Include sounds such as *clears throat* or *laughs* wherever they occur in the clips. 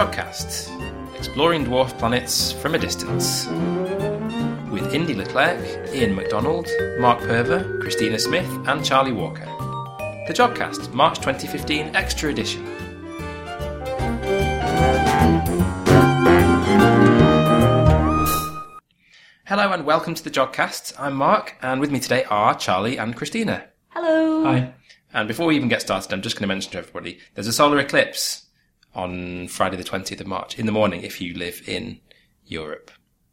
Jodcast, exploring dwarf planets from a distance. With Indy Leclerc, Iain McDonald, Mark Purver, Christina Smith, and Charlie Walker. The Jodcast, March 2015 Extra Edition. Hello and welcome to the Jodcast. I'm Mark, and with me today are Charlie and Christina. Hello. Hi. And before we even get started, I'm just going to mention to everybody there's a solar eclipse on Friday the 20th of March in the morning if you live in Europe.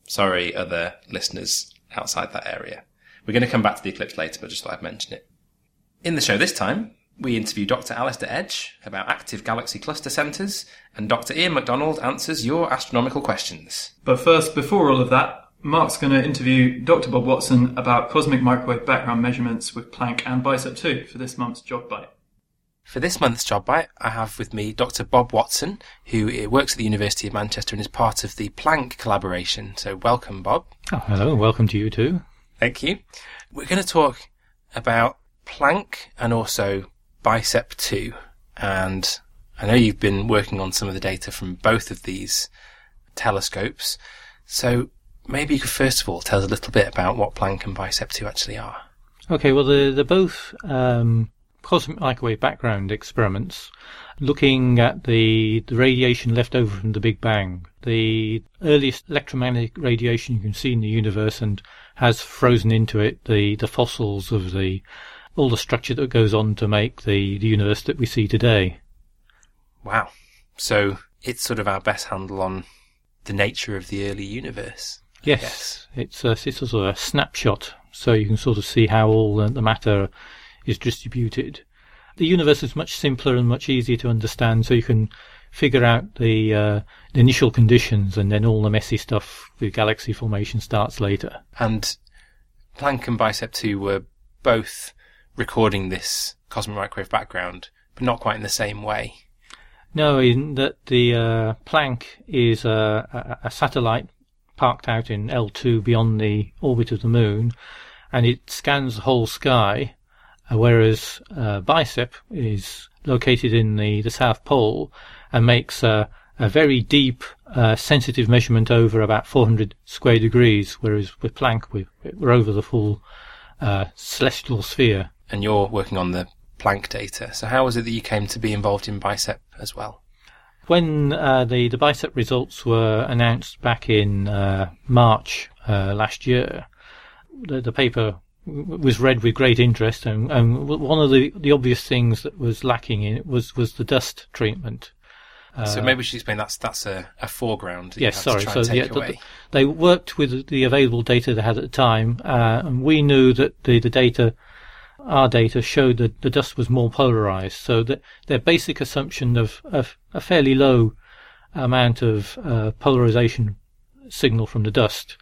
Sorry, other listeners outside that area. We're going to come back to the eclipse later, but just thought I'd mention it. In the show this time, we interview Dr. Alastair Edge about active galaxy cluster centres, and Dr. Iain McDonald answers your astronomical questions. But first, before all of that, Mark's going to interview Dr. Bob Watson about cosmic microwave background measurements with Planck and Bicep 2 for this month's JodBite. For this month's JodBite, I have with me Dr. Bob Watson, who works at the University of Manchester and is part of the Planck collaboration. So welcome, Bob. Oh, hello. Welcome to you too. Thank you. We're going to talk about Planck and also Bicep 2. And I know you've been working on some of the data from both of these telescopes. So maybe you could first of all tell us a little bit about what Planck and Bicep 2 actually are. Okay, well, they're, they're both um, cosmic microwave background experiments looking at the, the radiation left over from the Big Bang, the earliest electromagnetic radiation you can see in the universe and has frozen into it the, the fossils of the all the structure that goes on to make the, the universe that we see today. Wow. So it's sort of our best handle on the nature of the early universe. Yes, it's a, it's a sort of a snapshot, so you can sort of see how all the, the matter is distributed. The universe is much simpler and much easier to understand, so you can figure out the, uh, the initial conditions, and then all the messy stuff with galaxy formation starts later. And Planck and Bicep 2 were both recording this cosmic microwave background, but not quite in the same way. No, in that the uh, Planck is a, a, a satellite parked out in L2 beyond the orbit of the moon, and it scans the whole sky, whereas uh, Bicep is located in the, the South Pole and makes a, a very deep, uh, sensitive measurement over about 400 square degrees, whereas with Planck we're, we're over the full uh, celestial sphere. And you're working on the Planck data. So how was it that you came to be involved in Bicep as well? When uh, the the bicep results were announced back in uh, March uh, last year, the, the paper was read with great interest, and, and one of the, the obvious things that was lacking in it was, was the dust treatment. so maybe we should explain that's that's a, a foreground. Yes, sorry. So and take yeah, the- away. the- they worked with the available data they had at the time, uh, and we knew that the, the data, our data, showed that the dust was more polarized. So that their basic assumption of, of a fairly low amount of uh, polarization signal from the dust,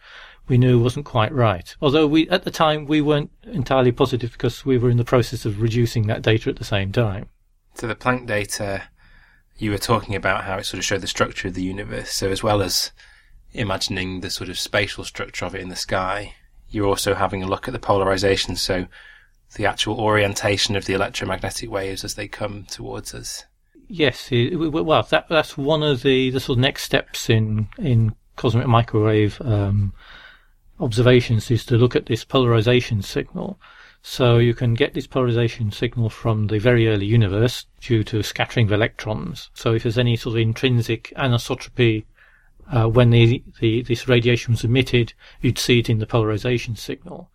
we knew wasn't quite right. Although we at the time we weren't entirely positive because we were in the process of reducing that data at the same time. So the Planck data, you were talking about how it sort of showed the structure of the universe. So as well as imagining the sort of spatial structure of it in the sky, you're also having a look at the polarization. So the actual orientation of the electromagnetic waves as they come towards us. Yes, it, well, that that's one of the, the sort of next steps in in cosmic microwave um, observations is to look at this polarization signal. So you can get this polarization signal from the very early universe due to scattering of electrons. So if there's any sort of intrinsic anisotropy uh, when the, the this radiation was emitted, you'd see it in the polarization signal.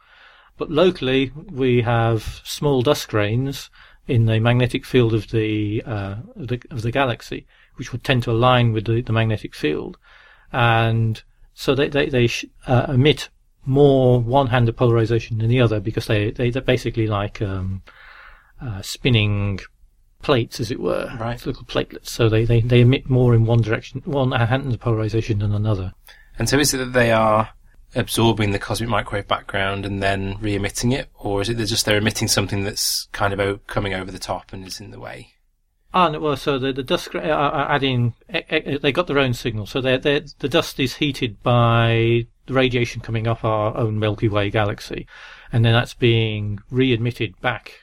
But locally, we have small dust grains in the magnetic field of the, uh, of the of the galaxy, which would tend to align with the, the magnetic field, and so they they, they sh- uh, emit more one-handed polarization than the other because they they they're basically like um, uh, spinning plates, as it were, Right. Little platelets. So they, they, they emit more in one direction, one hand polarization than another. And so is it that they are absorbing the cosmic microwave background and then re-emitting it, or is it they're just they're emitting something that's kind of o- coming over the top and is in the way? Ah, no, well, so the, the dust are are adding, eh, eh, they got their own signal. So they're, they're, the dust is heated by the radiation coming off our own Milky Way galaxy. And then that's being re-emitted back,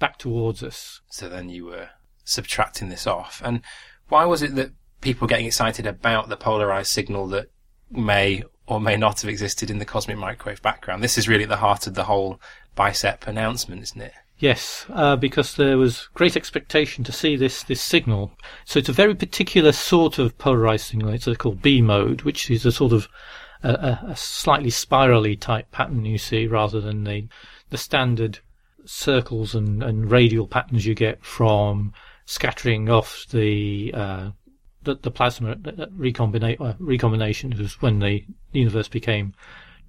back towards us. So then you were subtracting this off. And why was it that people getting excited about the polarized signal that may or may not have existed in the cosmic microwave background. This is really at the heart of the whole BICEP announcement, isn't it? Yes, uh, because there was great expectation to see this, this signal. So it's a very particular sort of polarized signal. It's called B mode, which is a sort of a, a slightly spirally type pattern you see rather than the, the standard circles and, and radial patterns you get from scattering off the uh, the, the plasma recombina- uh, recombination was when the universe became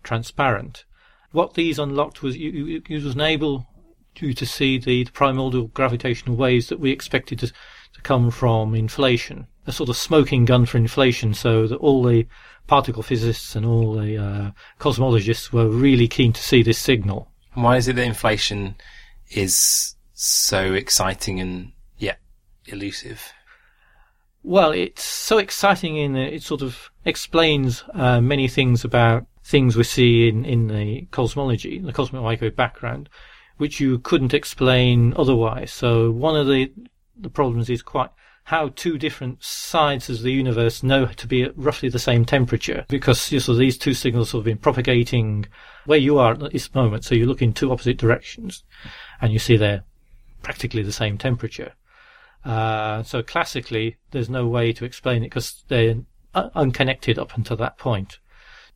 transparent. What these unlocked was you, you, you was able to, to see the, the, primordial gravitational waves that we expected to, to come from inflation, a sort of smoking gun for inflation, so that all the particle physicists and all the uh, cosmologists were really keen to see this signal. And why is it that inflation is so exciting and yet elusive? Well, it's so exciting in that it sort of explains uh, many things about things we see in, in the cosmology, the cosmic microwave background, which you couldn't explain otherwise. So one of the the problems is quite how two different sides of the universe know to be at roughly the same temperature because you know, so these two signals have been propagating where you are at this moment. So you look in two opposite directions and you see they're practically the same temperature. Uh, so classically, there's no way to explain it because they're unconnected up until that point.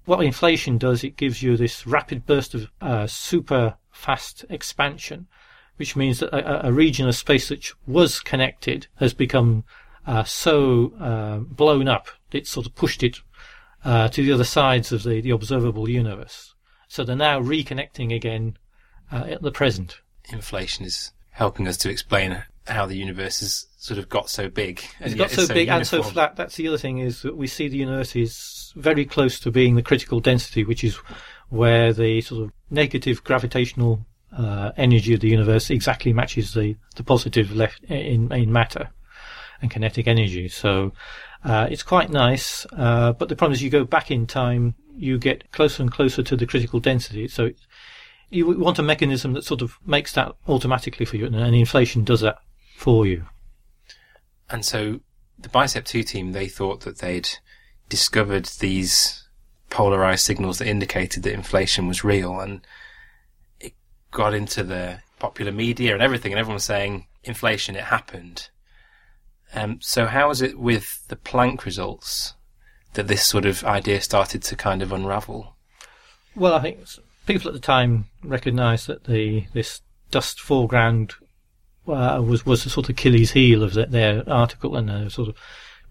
What inflation does, it gives you this rapid burst of uh, super fast expansion, which means that a, a, region of space which was connected has become uh, so uh, blown up, it's sort of pushed it uh, to the other sides of the, the observable universe. So they're now reconnecting again uh, at the present. Inflation is helping us to explain how the universe has sort of got so big. It's got so, so big uniform. and so flat. That's the other thing is that we see the universe is very close to being the critical density, which is where the sort of negative gravitational uh, energy of the universe exactly matches the, the positive left in, in matter and kinetic energy. So uh, it's quite nice, uh, but the problem is you go back in time, you get closer and closer to the critical density. So you want a mechanism that sort of makes that automatically for you, and inflation does that for you. And so the Bicep 2 team, they thought that they'd discovered these polarized signals that indicated that inflation was real and it got into the popular media and everything and everyone was saying inflation, it happened. Um, so how was it with the Planck results that this sort of idea started to kind of unravel? Well, I think people at the time recognised that the this dust foreground uh, was was the sort of Achilles heel of the, their article, and uh, sort of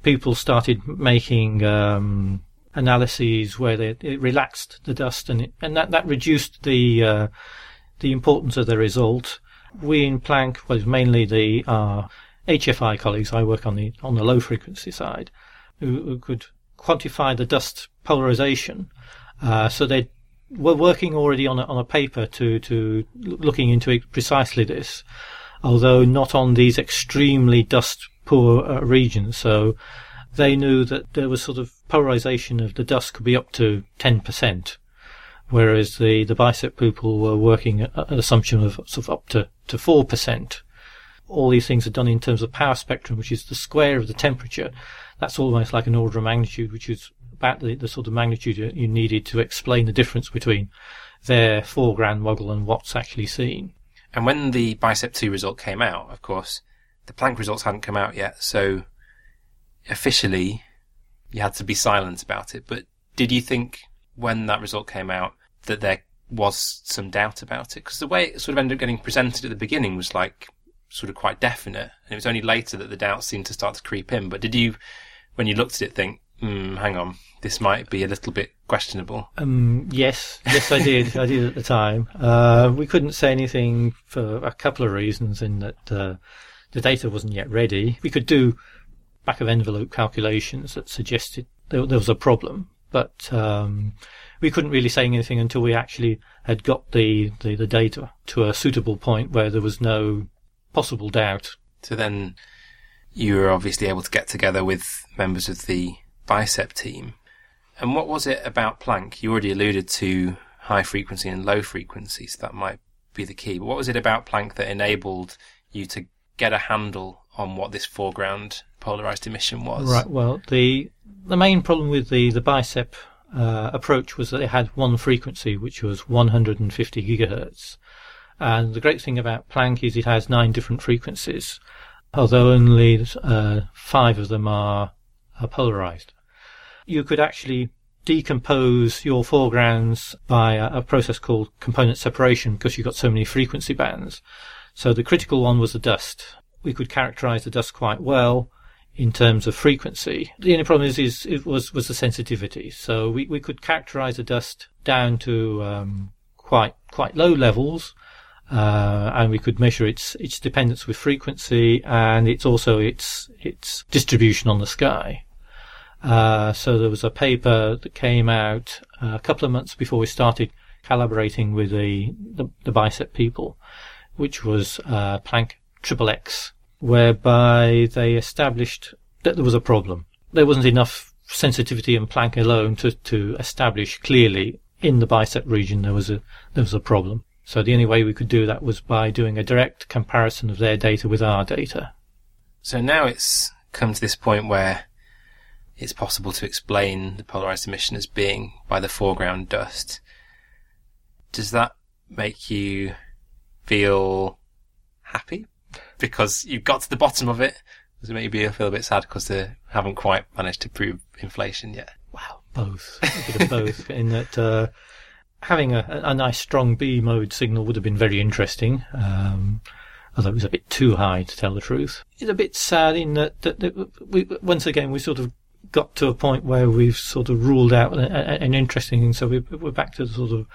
people started making um, analyses where they relaxed the dust, and it, and that that reduced the uh, the importance of the result. We in Planck was mainly the uh, HFI colleagues. I work on the on the low frequency side, who, who could quantify the dust polarization. Uh, so they were working already on a, on a paper to to looking into precisely this although not on these extremely dust poor uh, regions. So they knew that there was sort of polarization of the dust could be up to 10%, whereas the, the bicep people were working at an assumption of sort of up to, to 4%. All these things are done in terms of power spectrum, which is the square of the temperature. That's almost like an order of magnitude, which is about the, the sort of magnitude you needed to explain the difference between their foreground model and what's actually seen. And when the Bicep 2 result came out, of course, the Planck results hadn't come out yet, so officially you had to be silent about it. But did you think when that result came out that there was some doubt about it? Because the way it sort of ended up getting presented at the beginning was like sort of quite definite, and it was only later that the doubts seemed to start to creep in. But did you, when you looked at it, think, hmm, hang on, this might be a little bit questionable. Um, yes, yes, I did. I did at the time. Uh, we couldn't say anything for a couple of reasons. In that uh, the data wasn't yet ready. We could do back of envelope calculations that suggested there, there was a problem, but um, we couldn't really say anything until we actually had got the, the, the data to a suitable point where there was no possible doubt. So then you were obviously able to get together with members of the bicep team. And what was it about Planck? You already alluded to high frequency and low frequency, so that might be the key. But what was it about Planck that enabled you to get a handle on what this foreground polarized emission was. Right. Well, the the main problem with the the BICEP uh, approach was that it had one frequency, which was 150 gigahertz. And the great thing about Planck is it has nine different frequencies, although only uh, five of them are, are polarized. You could actually decompose your foregrounds by a, a process called component separation because you've got so many frequency bands. So the critical one was the dust. We could characterize the dust quite well in terms of frequency. The only problem is, is it was, was the sensitivity. So we, we could characterize the dust down to um, quite quite low levels, uh, and we could measure its its dependence with frequency and it's also its its distribution on the sky. Uh, so there was a paper that came out uh, a couple of months before we started collaborating with the the, the BICEP people, which was uh, Planck Triple X, whereby they established that there was a problem. There wasn't enough sensitivity in Planck alone to, to establish clearly in the BICEP region there was a there was a problem. So the only way we could do that was by doing a direct comparison of their data with our data. So now it's come to this point where it's possible to explain the polarized emission as being by the foreground dust. Does that make you feel happy because you've got to the bottom of it? Does it make you feel a bit sad because they haven't quite managed to prove inflation yet? Wow, both. A bit of both. *laughs* in that uh, having a, a, nice strong B mode signal would have been very interesting. Um, although it was a bit too high to tell the truth. It's a bit sad in that, that, that we, once again, we sort of got to a point where we've sort of ruled out an, interesting thing. So we, we're back to the sort of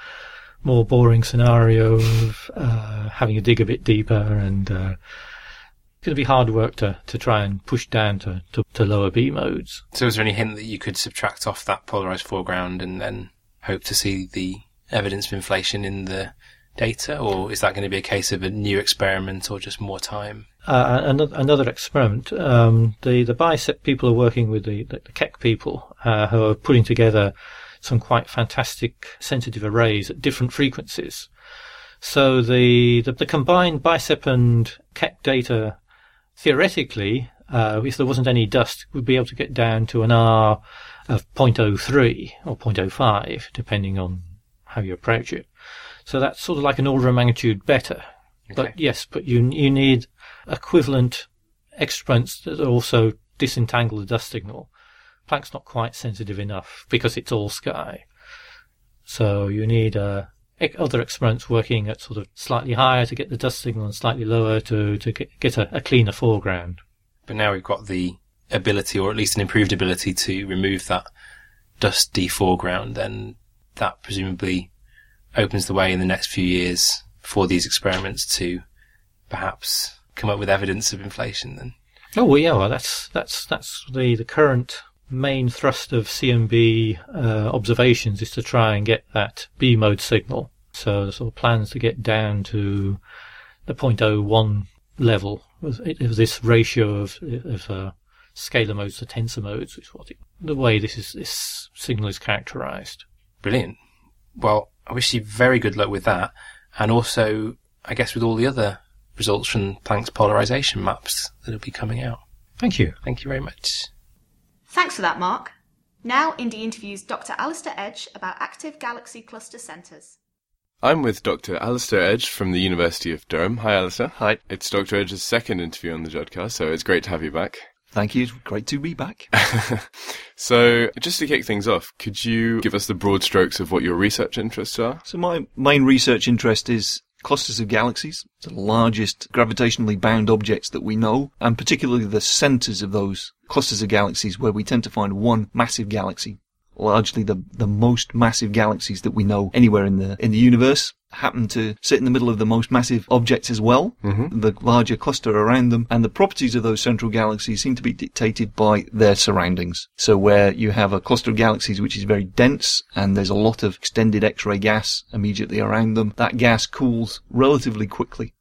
more boring scenario of uh, having to dig a bit deeper and uh, it's going to be hard work to, to try and push down to, to, to lower B modes. So is there any hint that you could subtract off that polarized foreground and then hope to see the evidence of inflation in the data, or is that going to be a case of a new experiment or just more time? Uh, another, another experiment. Um, the the BICEP people are working with the the, the Keck people uh, who are putting together some quite fantastic sensitive arrays at different frequencies. So the the, the combined BICEP and Keck data theoretically, uh, if there wasn't any dust, would be able to get down to an R of 0.03 or 0.05, depending on how you approach it. So that's sort of like an order of magnitude better. Okay. But yes, but you you need equivalent experiments that also disentangle the dust signal. Planck's not quite sensitive enough because it's all sky. So you need uh, other experiments working at sort of slightly higher to get the dust signal and slightly lower to, to get, get a, a cleaner foreground. But now we've got the ability, or at least an improved ability, to remove that dusty foreground, then that presumably opens the way in the next few years for these experiments to perhaps come up with evidence of inflation then. Oh well, yeah, well, that's that's that's the the current main thrust of CMB uh, observations is to try and get that B mode signal. So the sort of plans to get down to the 0.01 level of this ratio of, of uh, scalar modes to tensor modes, which is what it, the way this is this signal is characterized. Brilliant. Well, I wish you very good luck with that, and also, I guess, with all the other results from Planck's polarization maps that'll be coming out. Thank you. Thank you very much. Thanks for that, Mark. Now, Indy interviews Dr. Alastair Edge about active galaxy cluster centres. I'm with Dr. Alastair Edge from the University of Durham. Hi, Alastair. Hi. It's Dr. Edge's second interview on the Jodcast, so it's great to have you back. Thank you. It's great to be back. *laughs* so, just to kick things off, could you give us the broad strokes of what your research interests are? So, my main research interest is clusters of galaxies, the largest gravitationally bound objects that we know, and particularly the centers of those clusters of galaxies where we tend to find one massive galaxy largely the, the most massive galaxies that we know anywhere in the, in the universe happen to sit in the middle of the most massive objects as well, mm-hmm. the larger cluster around them, and the properties of those central galaxies seem to be dictated by their surroundings. So where you have a cluster of galaxies which is very dense and there's a lot of extended X-ray gas immediately around them, that gas cools relatively quickly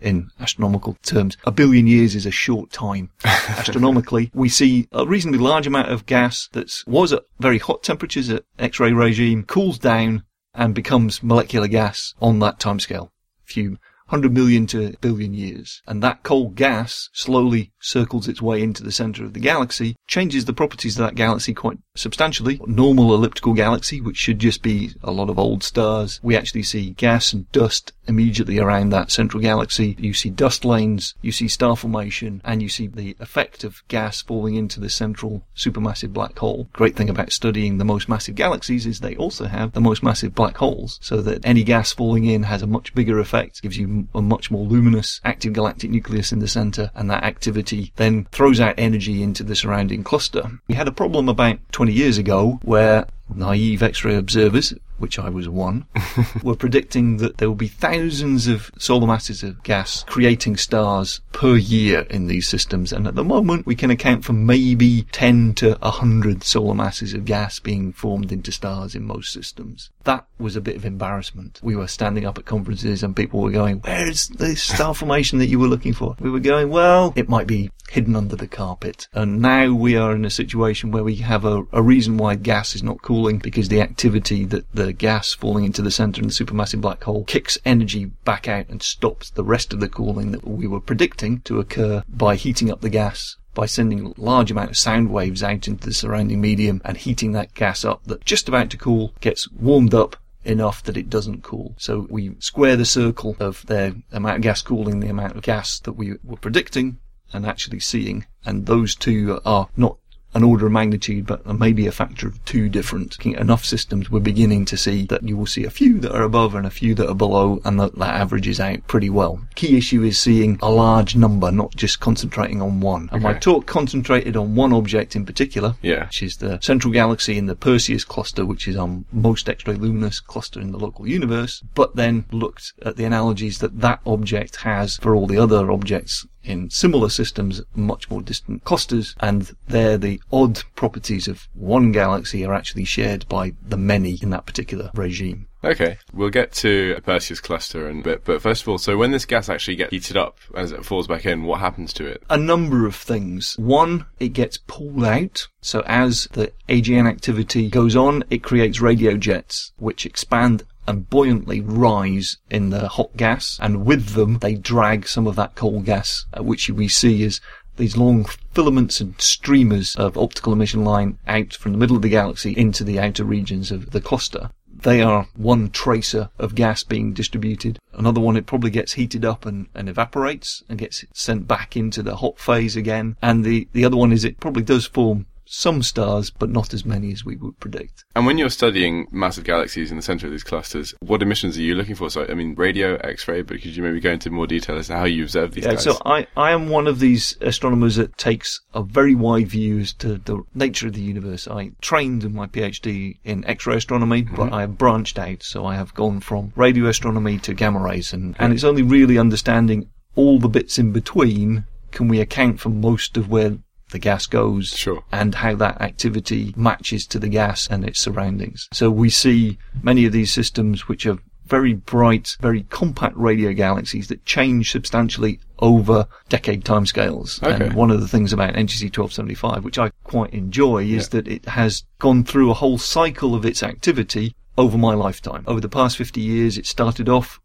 in astronomical terms. A billion years is a short time. *laughs* Astronomically, we see a reasonably large amount of gas that was at very hot temperatures at X-ray regime, cools down and becomes molecular gas on that timescale. Few 100 million to billion years. And that cold gas slowly circles its way into the center of the galaxy, changes the properties of that galaxy quite substantially. Normal elliptical galaxy, which should just be a lot of old stars, we actually see gas and dust immediately around that central galaxy. You see dust lanes, you see star formation, and you see the effect of gas falling into the central supermassive black hole. Great thing about studying the most massive galaxies is they also have the most massive black holes, so that any gas falling in has a much bigger effect, gives you a much more luminous active galactic nucleus in the center, and that activity then throws out energy into the surrounding cluster. We had a problem about 20 years ago where naive X-ray observers, which I was one, *laughs* were predicting that there will be thousands of solar masses of gas creating stars per year in these systems. And at the moment, we can account for maybe 10 to 100 solar masses of gas being formed into stars in most systems. That was a bit of embarrassment. We were standing up at conferences and people were going, where's the star formation that you were looking for? We were going, well, it might be hidden under the carpet. And now we are in a situation where we have a, a reason why gas is not cooling because the activity that the gas falling into the center of the supermassive black hole kicks energy back out and stops the rest of the cooling that we were predicting to occur by heating up the gas by sending large amount of sound waves out into the surrounding medium and heating that gas up that just about to cool gets warmed up enough that it doesn't cool. So we square the circle of the amount of gas cooling, the amount of gas that we were predicting and actually seeing, and those two are not an order of magnitude, but maybe a factor of two different. Enough systems, we're beginning to see that you will see a few that are above and a few that are below, and that, that averages out pretty well. Key issue is seeing a large number, not just concentrating on one. And my talk concentrated on one object in particular, Yeah. which is the central galaxy in the Perseus cluster, which is our most extra luminous cluster in the local universe, but then looked at the analogies that that object has for all the other objects in similar systems, much more distant clusters, and there the odd properties of one galaxy are actually shared by the many in that particular regime. Okay, we'll get to a Perseus cluster in a bit, but first of all, so when this gas actually gets heated up as it falls back in, what happens to it? a number of things. One, it gets pulled out. So as the AGN activity goes on, it creates radio jets, which expand and buoyantly rise in the hot gas, and with them, they drag some of that cold gas, uh, which we see as these long filaments and streamers of optical emission line out from the middle of the galaxy into the outer regions of the cluster. They are one tracer of gas being distributed. Another one, it probably gets heated up and, and evaporates and gets sent back into the hot phase again. And the, the other one is it probably does form some stars, but not as many as we would predict. And when you're studying massive galaxies in the center of these clusters, what emissions are you looking for? So, I mean, radio, X-ray, but could you maybe go into more detail as to how you observe these Yeah, guys? so I, I am one of these astronomers that takes a very wide view as to the nature of the universe. I trained in my PhD in X-ray astronomy, mm-hmm. but I have branched out, so I have gone from radio astronomy to gamma rays, and, and it's only really understanding all the bits in between can we account for most of where the gas goes Sure. and how that activity matches to the gas and its surroundings. So we see many of these systems which are very bright, very compact radio galaxies that change substantially over decade timescales. Okay. And one of the things about NGC 1275, which I quite enjoy, is that it has gone through a whole cycle of its activity over my lifetime. Over the past 50 years, it started off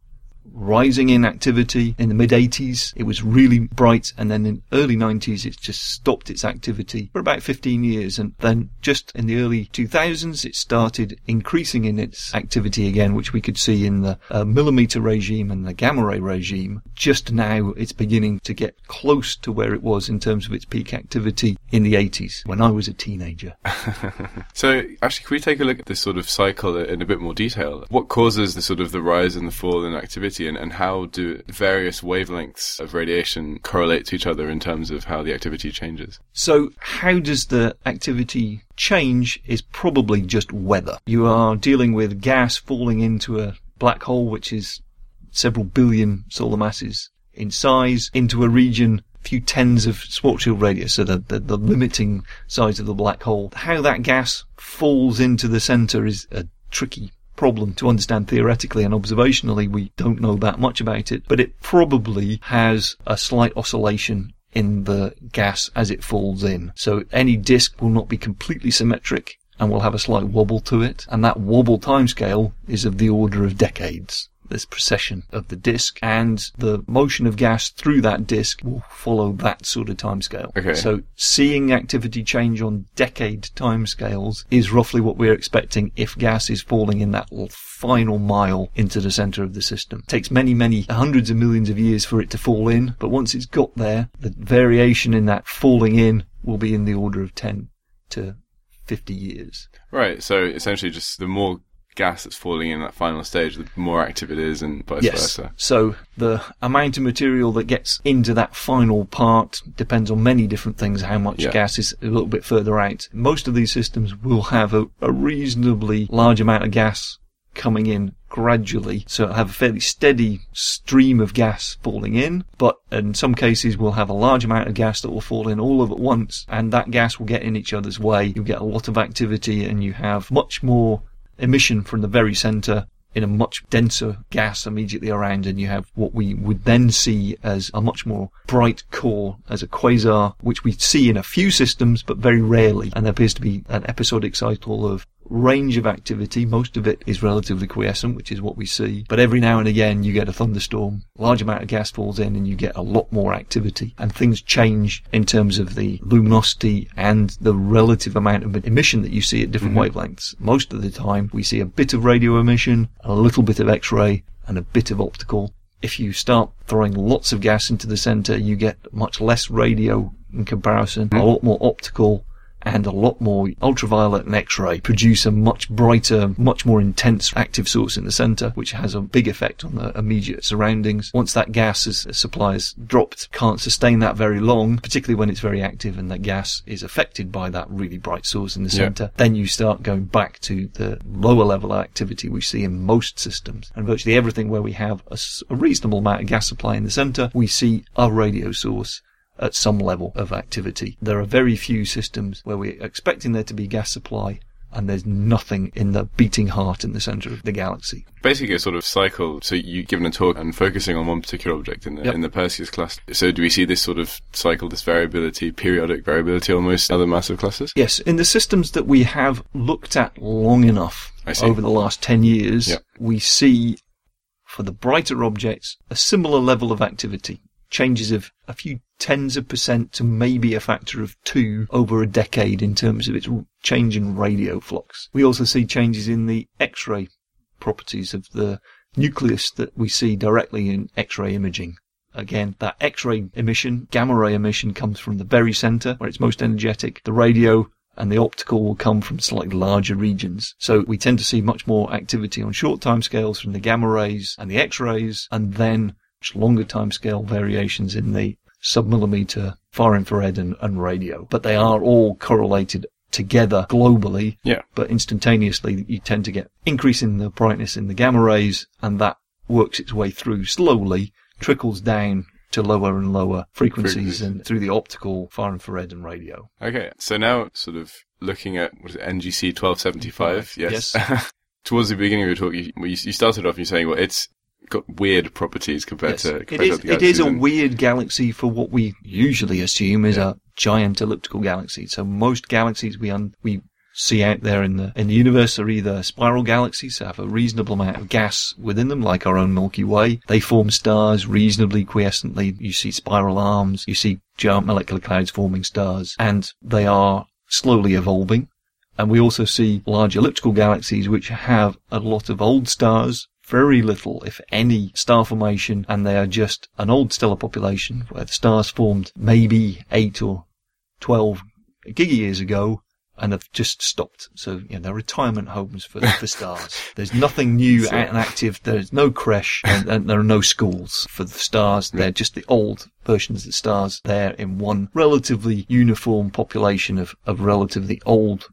rising in activity in the mid 80s. It was really bright, and then in early 90s, it just stopped its activity for about 15 years, and then just in the early 2000s, it started increasing in its activity again, which we could see in the uh, millimeter regime and the gamma ray regime. Just now, it's beginning to get close to where it was in terms of its peak activity in the 80s when I was a teenager. *laughs* So, actually, can we take a look at this sort of cycle in a bit more detail? What causes the sort of the rise and the fall in activity, and, and how do various wavelengths of radiation correlate to each other in terms of how the activity changes? So, how does the activity change is probably just weather. You are dealing with gas falling into a black hole, which is several billion solar masses in size, into a region few tens of Schwarzschild radius, so the, the, the limiting size of the black hole. How that gas falls into the center is a tricky problem to understand theoretically and observationally. We don't know that much about it, but it probably has a slight oscillation in the gas as it falls in. So any disk will not be completely symmetric and will have a slight wobble to it. And that wobble timescale is of the order of decades. This precession of the disk, and the motion of gas through that disk will follow that sort of timescale. Okay. So seeing activity change on decade timescales is roughly what we're expecting if gas is falling in that final mile into the center of the system. It takes many, many hundreds of millions of years for it to fall in, but once it's got there, the variation in that falling in will be in the order of 10 to 50 years. Right. So essentially, just the more gas that's falling in that final stage, the more active it is, and vice versa. So the amount of material that gets into that final part depends on many different things. How much Yeah. gas is a little bit further out. Most of these systems will have a, a reasonably large amount of gas coming in gradually. So it'll have a fairly steady stream of gas falling in, but in some cases we'll have a large amount of gas that will fall in all of at once, and that gas will get in each other's way. You get a lot of activity and you have much more emission from the very center in a much denser gas immediately around and you have what we would then see as a much more bright core as a quasar which we see in a few systems but very rarely. And there appears to be an episodic cycle of range of activity. Most of it is relatively quiescent which is what we see. But every now and again you get a thunderstorm. Large amount of gas falls in and you get a lot more activity. And things change in terms of the luminosity and the relative amount of emission that you see at different mm-hmm. wavelengths. Most of the time we see a bit of radio emission a little bit of x-ray and a bit of optical. If you start throwing lots of gas into the center you get much less radio in comparison a mm-hmm. lot more optical and a lot more ultraviolet and X-ray produce a much brighter, much more intense active source in the center, which has a big effect on the immediate surroundings. Once that gas is, uh, supply is dropped, can't sustain that very long, particularly when it's very active and that gas is affected by that really bright source in the Yeah. center. Then you start going back to the lower level of activity we see in most systems. And virtually everything where we have a reasonable amount of gas supply in the center, we see a radio source at some level of activity. There are very few systems where we're expecting there to be gas supply and there's nothing in the beating heart in the center of the galaxy. Basically, a sort of cycle. So you given a talk and focusing on one particular object in the Yep. in the Perseus cluster. So do we see this sort of cycle, this variability, periodic variability, almost in other massive clusters? Yes, in the systems that we have looked at long enough over the last 10 years, Yep. we see for the brighter objects a similar level of activity. Changes of a few tens of percent to maybe a factor of two over a decade in terms of its change in radio flux. We also see changes in the X-ray properties of the nucleus that we see directly in X-ray imaging. Again, that X-ray emission, gamma ray emission comes from the very center where it's most energetic. The radio and the optical will come from slightly larger regions. So we tend to see much more activity on short time scales from the gamma rays and the X-rays and then much longer time scale variations in the submillimeter, far infrared and, and radio. But they are all correlated together globally Yeah. but instantaneously you tend to get increase in the brightness in the gamma rays and that works its way through slowly, trickles down to lower and lower frequencies Frequencies. and through the optical, far infrared and radio. Okay. So now, sort of looking at what is it, NGC twelve seventy five. Yes. *laughs* Towards the beginning of your talk, you, you you started off you saying, well, it's got weird properties compared Yes. to compared is, to it is a weird galaxy for what we usually assume is Yeah. a giant elliptical galaxy. So most galaxies we un- we see out there in the in the universe are either spiral galaxies, so have a reasonable amount of gas within them, like our own Milky Way. They form stars reasonably quiescently. You see spiral arms, you see giant molecular clouds forming stars, and they are slowly evolving. And we also see large elliptical galaxies which have a lot of old stars, very little, if any, star formation, and they are just an old stellar population where the stars formed maybe 8 or 12 gigayears ago and have just stopped. So, you know, they're retirement homes for, for *laughs* stars. There's nothing new So- and active. There's no creche and, and there are no schools for the stars. They're just the old versions of the stars there in one relatively uniform population of, of relatively old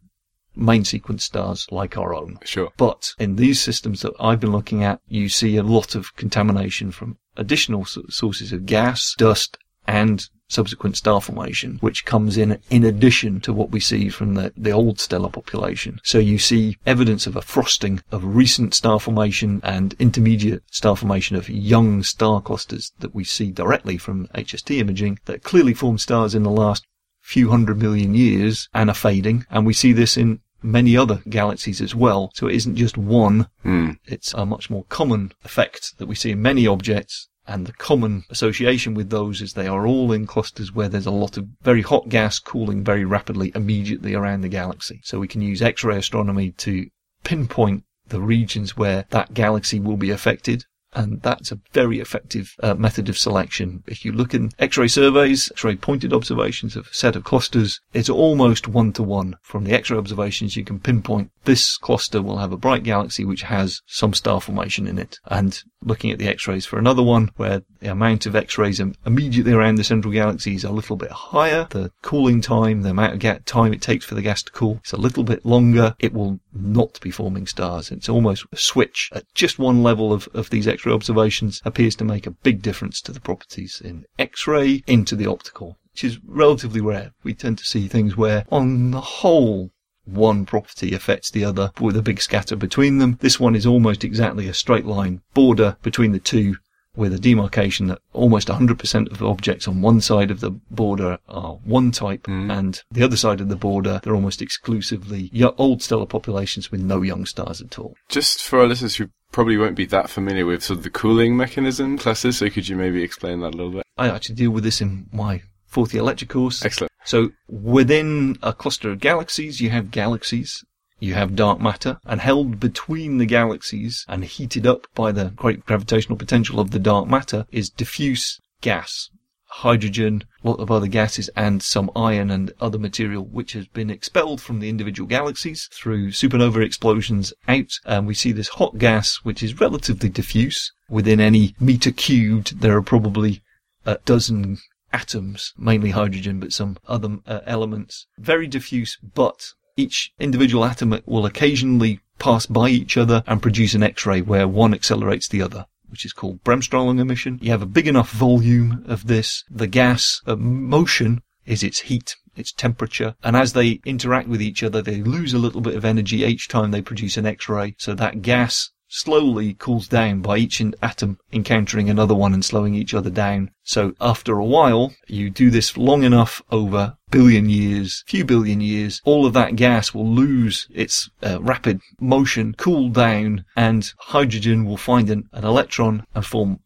main sequence stars like our own. Sure. But in these systems that I've been looking at, you see a lot of contamination from additional sources of gas, dust, and subsequent star formation, which comes in in addition to what we see from the, the old stellar population. So you see evidence of a frosting of recent star formation and intermediate star formation of young star clusters that we see directly from HST imaging that clearly formed stars in the last few hundred million years and are fading. And we see this in many other galaxies as well. So it isn't just one. Hmm. It's a much more common effect that we see in many objects. And the common association with those is they are all in clusters where there's a lot of very hot gas cooling very rapidly immediately around the galaxy. So we can use X-ray astronomy to pinpoint the regions where that galaxy will be affected and that's a very effective uh, method of selection. If you look in X-ray surveys, X-ray pointed observations of a set of clusters, it's almost one to one. From the X-ray observations, you can pinpoint this cluster will have a bright galaxy which has some star formation in it. And looking at the X-rays for another one where the amount of X-rays immediately around the central galaxy is a little bit higher, the cooling time, the amount of ga- time it takes for the gas to cool, it's a little bit longer. It will not be forming stars. It's almost a switch at just one level of, of these X-ray observations appears to make a big difference to the properties in X-ray into the optical, which is relatively rare. We tend to see things where on the whole one property affects the other with a big scatter between them. This one is almost exactly a straight line border between the two with a demarcation that almost 100% of objects on one side of the border are one type Mm. and the other side of the border they're almost exclusively old stellar populations with no young stars at all. Just for our listeners who probably won't be that familiar with sort of the cooling mechanism clusters, so could you maybe explain that a little bit? I actually deal with this in my fourth year lecture course. Excellent. So within a cluster of galaxies, you have galaxies, you have dark matter, and held between the galaxies and heated up by the great gravitational potential of the dark matter is diffuse gas. Hydrogen, a lot of other gases, and some iron and other material which has been expelled from the individual galaxies through supernova explosions out. And we see this hot gas, which is relatively diffuse. Within any meter cubed, there are probably a dozen atoms, mainly hydrogen, but some other uh, elements. Very diffuse, but each individual atom will occasionally pass by each other and produce an X-ray where one accelerates the other. Which is called Bremsstrahlung emission. You have a big enough volume of this. The gas motion is its heat, its temperature, and as they interact with each other, they lose a little bit of energy each time they produce an X-ray. So that gas slowly cools down by each atom encountering another one and slowing each other down. So after a while, you do this long enough over billion years, few billion years, all of that gas will lose its uh, rapid motion, cool down, and hydrogen will find an, an electron and form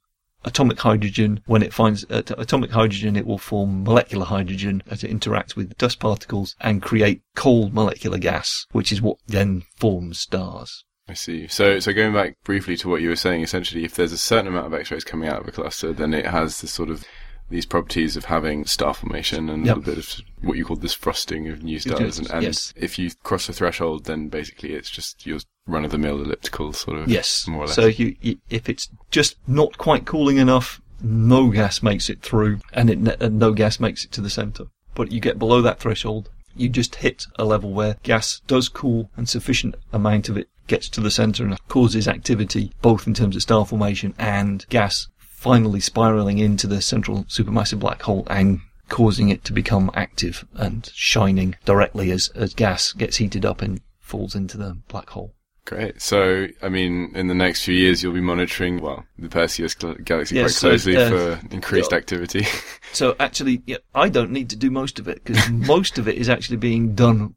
atomic hydrogen. When it finds uh, atomic hydrogen, it will form molecular hydrogen as it interacts with dust particles and create cold molecular gas, which is what then forms stars. I see. So, so going back briefly to what you were saying, essentially, if there's a certain amount of X-rays coming out of a cluster, then it has this sort of these properties of having star formation and Yep. a bit of what you call this frosting of new stars. And, and yes. if you cross the threshold, then basically it's just your run-of-the-mill elliptical sort of. Yes. More or less. So you, you, if it's just not quite cooling enough, no gas makes it through, and it and no gas makes it to the center. But you get below that threshold, you just hit a level where gas does cool, and sufficient amount of it gets to the center and causes activity, both in terms of star formation and gas finally spiraling into the central supermassive black hole and causing it to become active and shining directly as, as gas gets heated up and falls into the black hole. Great. So, I mean, in the next few years, you'll be monitoring, well, the Perseus galaxy Yes, quite so, closely uh, for increased activity. *laughs* So actually, yeah, I don't need to do most of it because most of it is actually being done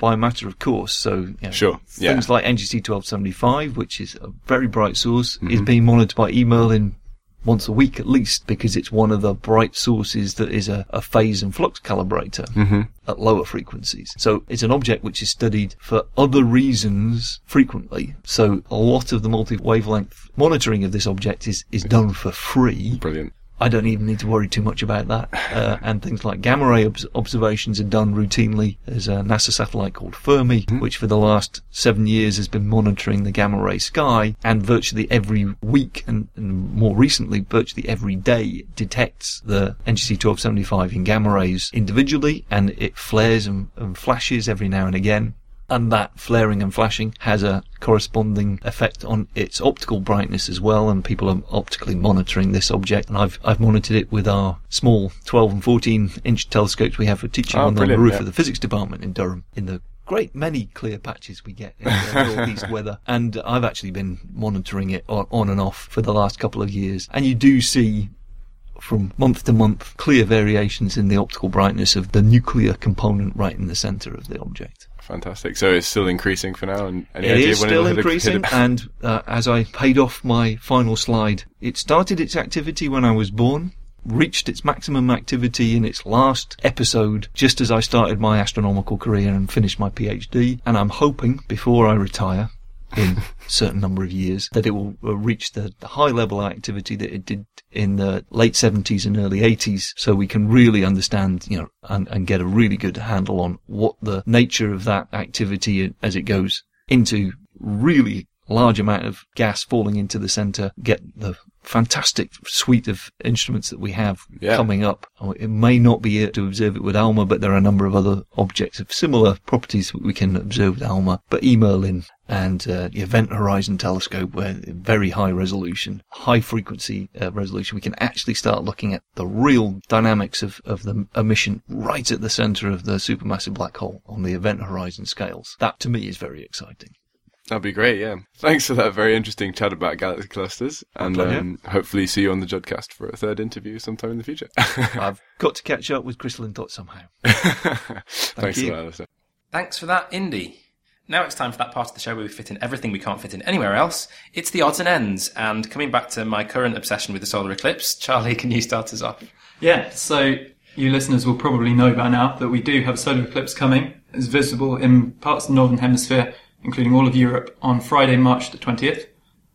by a matter of course. So you know, Sure, yeah. things like NGC twelve seventy five, which is a very bright source, Mm-hmm. is being monitored by eMerlin once a week at least because it's one of the bright sources that is a, a phase and flux calibrator hmm at lower frequencies. So it's an object which is studied for other reasons frequently. So a lot of the multi-wavelength monitoring of this object is, is done for free. Brilliant. I don't even need to worry too much about that. Uh, and things like gamma ray obs- observations are done routinely. There's a NASA satellite called Fermi, which for the last seven years has been monitoring the gamma ray sky, and virtually every week, and, and more recently, virtually every day, detects the NGC 1275 in gamma rays individually, and it flares and, and flashes every now and again and that flaring and flashing has a corresponding effect on its optical brightness as well and people are optically monitoring this object and I've, I've monitored it with our small 12 and 14 inch telescopes we have for teaching Oh, on the roof yeah. of the physics department in Durham in the great many clear patches we get in the *laughs* northeast weather and I've actually been monitoring it on, on and off for the last couple of years and you do see from month to month clear variations in the optical brightness of the nuclear component right in the center of the object. Fantastic. So it's still increasing for now. And any It idea is when still increasing, a- and uh, as I paid off my final slide, it started its activity when I was born, reached its maximum activity in its last episode just as I started my astronomical career and finished my PhD, and I'm hoping before I retire. In a certain number of years, that it will uh, reach the, high level of activity that it did in the late 70s and early 80s, so we can really understand, you know, and, and get a really good handle on what the nature of that activity as it goes into really large amount of gas falling into the center, get the fantastic suite of instruments that we have Yeah. coming up. Oh, It may not be able to observe it with ALMA, but there are a number of other objects of similar properties that we can observe with ALMA. But eMerlin and uh, the Event Horizon Telescope, where very high resolution, high frequency uh, resolution, we can actually start looking at the real dynamics of, of the emission right at the center of the supermassive black hole on the Event Horizon scales. That to me is very exciting. That'd be great, yeah. Thanks for that very interesting chat about galaxy clusters. And um, hopefully see you on the Jodcast for a third interview sometime in the future. *laughs* I've got to catch up with Crystalline Thought somehow. *laughs* Thanks you. for that, Alastair. Thanks for that, Indy. Now it's time for that part of the show where we fit in everything we can't fit in anywhere else. It's the odds and ends. And coming back to my current obsession with the solar eclipse, Charlie, can you start us off? Yeah, so you listeners will probably know by now that we do have a solar eclipse coming. It's visible in parts of the northern hemisphere, including all of Europe, on Friday, March the 20th.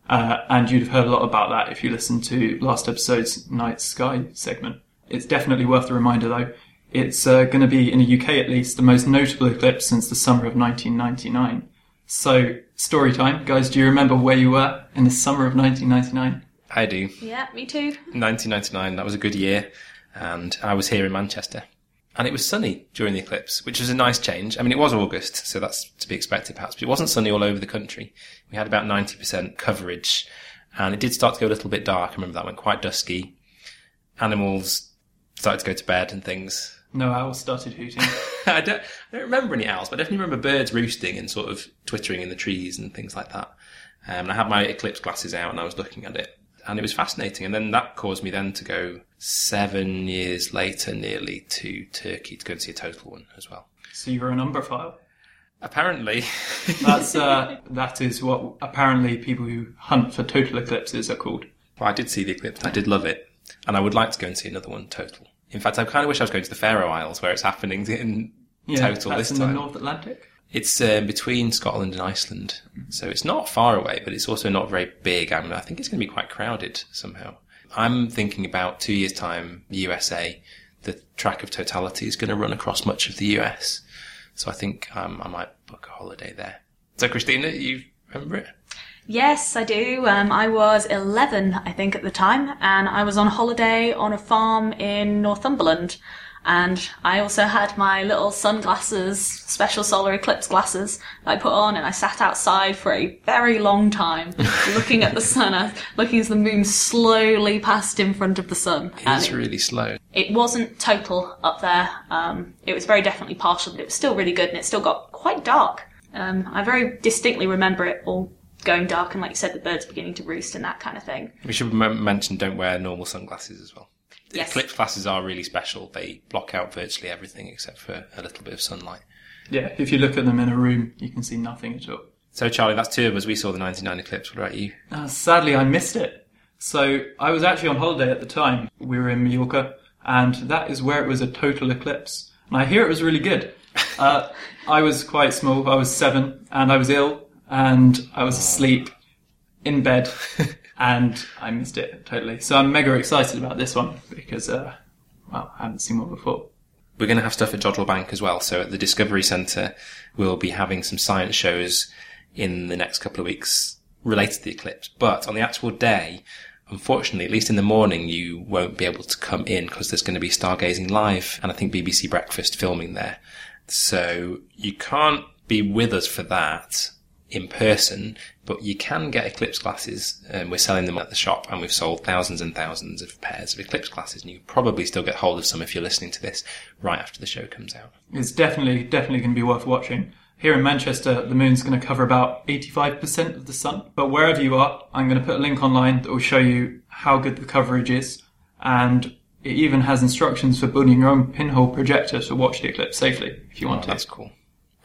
Uh, and you'd have heard a lot about that if you listened to last episode's Night Sky segment. It's definitely worth the reminder though. It's uh, going to be, in the UK at least, the most notable eclipse since the summer of 1999. So, story time. Guys, do you remember where you were in the summer of 1999? I do. Yeah, me too. 1999, that was a good year. And I was here in Manchester. And it was sunny during the eclipse, which was a nice change. I mean, it was August, so that's to be expected perhaps, but it wasn't sunny all over the country. We had about 90% coverage and it did start to go a little bit dark. I remember that went quite dusky. Animals started to go to bed and things. No owls started hooting. *laughs* I don't, I don't remember any owls, but I definitely remember birds roosting and sort of twittering in the trees and things like that. Um, and I had my eclipse glasses out and I was looking at it, and it was fascinating. And then that caused me then to go seven years later, nearly to Turkey to go and see a total one as well. so you're an umbraphile. Apparently, *laughs* That's uh, that is what apparently people who hunt for total eclipses are called. well, I did see the eclipse. I did love it, and I would like to go and see another one total. In fact, I kind of wish I was going to the Faroe Isles where it's happening in Yeah, total that's this in time. the North Atlantic. It's um, between Scotland and Iceland, so it's not far away, but it's also not very big. I, mean, I think it's going to be quite crowded somehow. I'm thinking about two years' time, USA, the track of totality is going to run across much of the US. So I think um, I might book a holiday there. So, Christina, you remember it? Yes, I do. Um, I was 11, I think, at the time, and I was on holiday on a farm in Northumberland. And I also had my little sunglasses, special solar eclipse glasses that I put on, and I sat outside for a very long time, *laughs* looking at the sun, uh, looking as the moon slowly passed in front of the sun. It's it- really slow. it wasn't total up there. Um, it was very definitely partial, but it was still really good, and it still got quite dark. Um, I very distinctly remember it all going dark, and like you said, the birds beginning to roost and that kind of thing. We should m- mention don't wear normal sunglasses as well. The Yes. Eclipse glasses are really special. They block out virtually everything except for a little bit of sunlight. Yeah, if you look at them in a room, you can see nothing at all. So, Charlie, that's two of us. We saw the 99 eclipse. What about you? Uh, sadly, I missed it. So I was actually on holiday at the time. We were in Mallorca, and that is where it was a total eclipse. And I hear it was really good. Uh, *laughs* I was quite small. I was seven, and I was ill, and I was asleep in bed, *laughs* and I missed it totally. So I'm mega excited about this one because, uh, well, I haven't seen one before. We're going to have stuff at Jodrell Bank as well. So at the Discovery Centre, we'll be having some science shows in the next couple of weeks related to the eclipse. But on the actual day, unfortunately, at least in the morning, you won't be able to come in because there's going to be Stargazing Live and I think BBC Breakfast filming there. So you can't be with us for that in person, but you can get eclipse glasses. And we're selling them at the shop, and we've sold thousands and thousands of pairs of eclipse glasses. And you can probably still get hold of some if you're listening to this right after the show comes out. It's definitely, definitely going to be worth watching. Here in Manchester, the moon's going to cover about 85% of the sun. But wherever you are, I'm going to put a link online that will show you how good the coverage is. and it even has instructions for building your own pinhole projector to watch the eclipse safely if you Oh, want to. Oh, that's cool.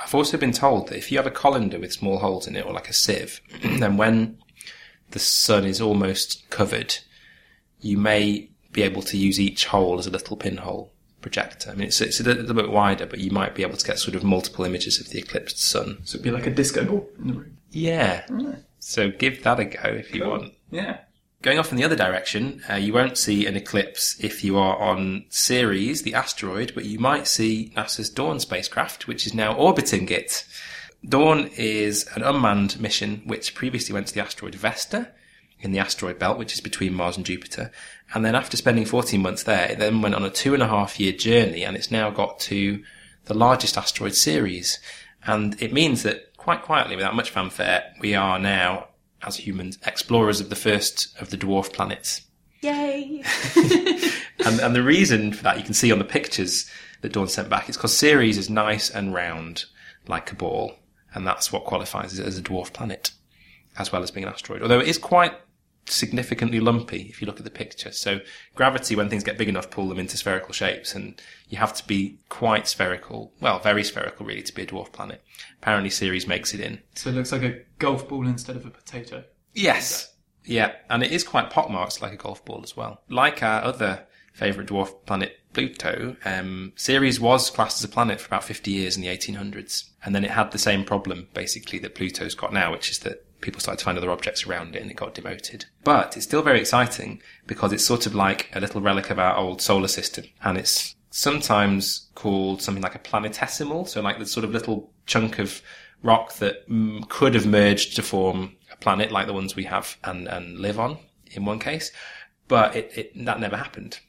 I've also been told that if you have a colander with small holes in it, or like a sieve, *clears throat* then when the sun is almost covered, you may be able to use each hole as a little pinhole projector. I mean, it's, it's a little bit wider, but you might be able to get sort of multiple images of the eclipsed sun. So it'd be like a disco ball in the room. Yeah. So give that a go if you want. Yeah. Going off in the other direction, uh, you won't see an eclipse if you are on Ceres, the asteroid, but you might see NASA's Dawn spacecraft, which is now orbiting it. Dawn is an unmanned mission which previously went to the asteroid Vesta in the asteroid belt, which is between Mars and Jupiter. And then after spending 14 months there, it then went on a two and a half year journey and it's now got to the largest asteroid Ceres. And it means that quite quietly, without much fanfare, we are now, as humans, explorers of the first of the dwarf planets. Yay! *laughs* And, and the reason for that you can see on the pictures that Dawn sent back is because Ceres is nice and round, like a ball, and that's what qualifies it as a dwarf planet, as well as being an asteroid. Although it is quite significantly lumpy if you look at the picture. So gravity, when things get big enough, pull them into spherical shapes, and you have to be quite spherical, well, very spherical really, to be a dwarf planet. Apparently, Ceres makes it in. So it looks like a golf ball instead of a potato. Yes. Yeah, and it is quite pockmarked like a golf ball as well. Like our other favourite dwarf planet, Pluto, um, Ceres was classed as a planet for about 50 years in the 1800s. And then it had the same problem, basically, that Pluto's got now, which is that people started to find other objects around it and it got demoted. But it's still very exciting because it's sort of like a little relic of our old solar system. And it's sometimes called something like a planetesimal, so like the sort of little chunk of rock that mm, could have merged to form a planet like the ones we have and, and live on in one case, but it, it that never happened,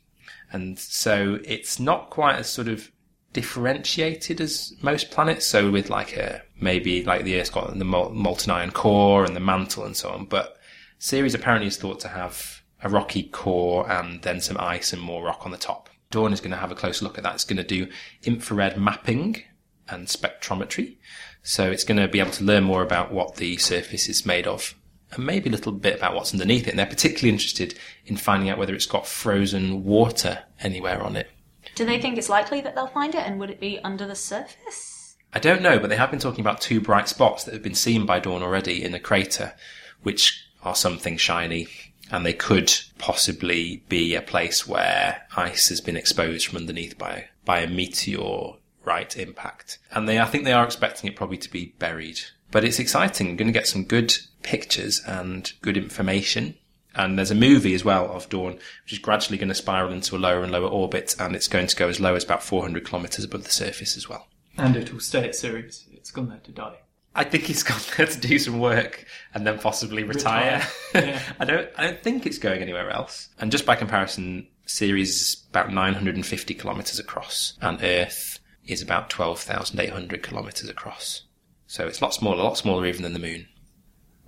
and so it's not quite as sort of differentiated as most planets. So with like a maybe like the Earth's got the molten iron core and the mantle and so on, but Ceres apparently is thought to have a rocky core and then some ice and more rock on the top. Dawn is going to have a close look at that. It's going to do infrared mapping and spectrometry. So it's going to be able to learn more about what the surface is made of and maybe a little bit about what's underneath it. And they're particularly interested in finding out whether it's got frozen water anywhere on it. Do they think it's likely that they'll find it, and would it be under the surface? I don't know, but they have been talking about two bright spots that have been seen by Dawn already in a crater, which are something shiny, and they could possibly be a place where ice has been exposed from underneath by by a meteorite impact. And they, I think they are expecting it probably to be buried. But it's exciting. You're going to get some good pictures and good information. And there's a movie as well of Dawn, which is gradually going to spiral into a lower and lower orbit, and it's going to go as low as about 400 kilometers above the surface as well. And it will stay at Ceres. It's gone there to die. I think he's *laughs* gone there to do some work and then possibly retire. Retire, yeah. *laughs* I don't. I don't think it's going anywhere else. And just by comparison, Ceres is about 950 kilometers across, and Earth is about 12,800 kilometers across. So it's a lot smaller, a lot smaller even than the Moon.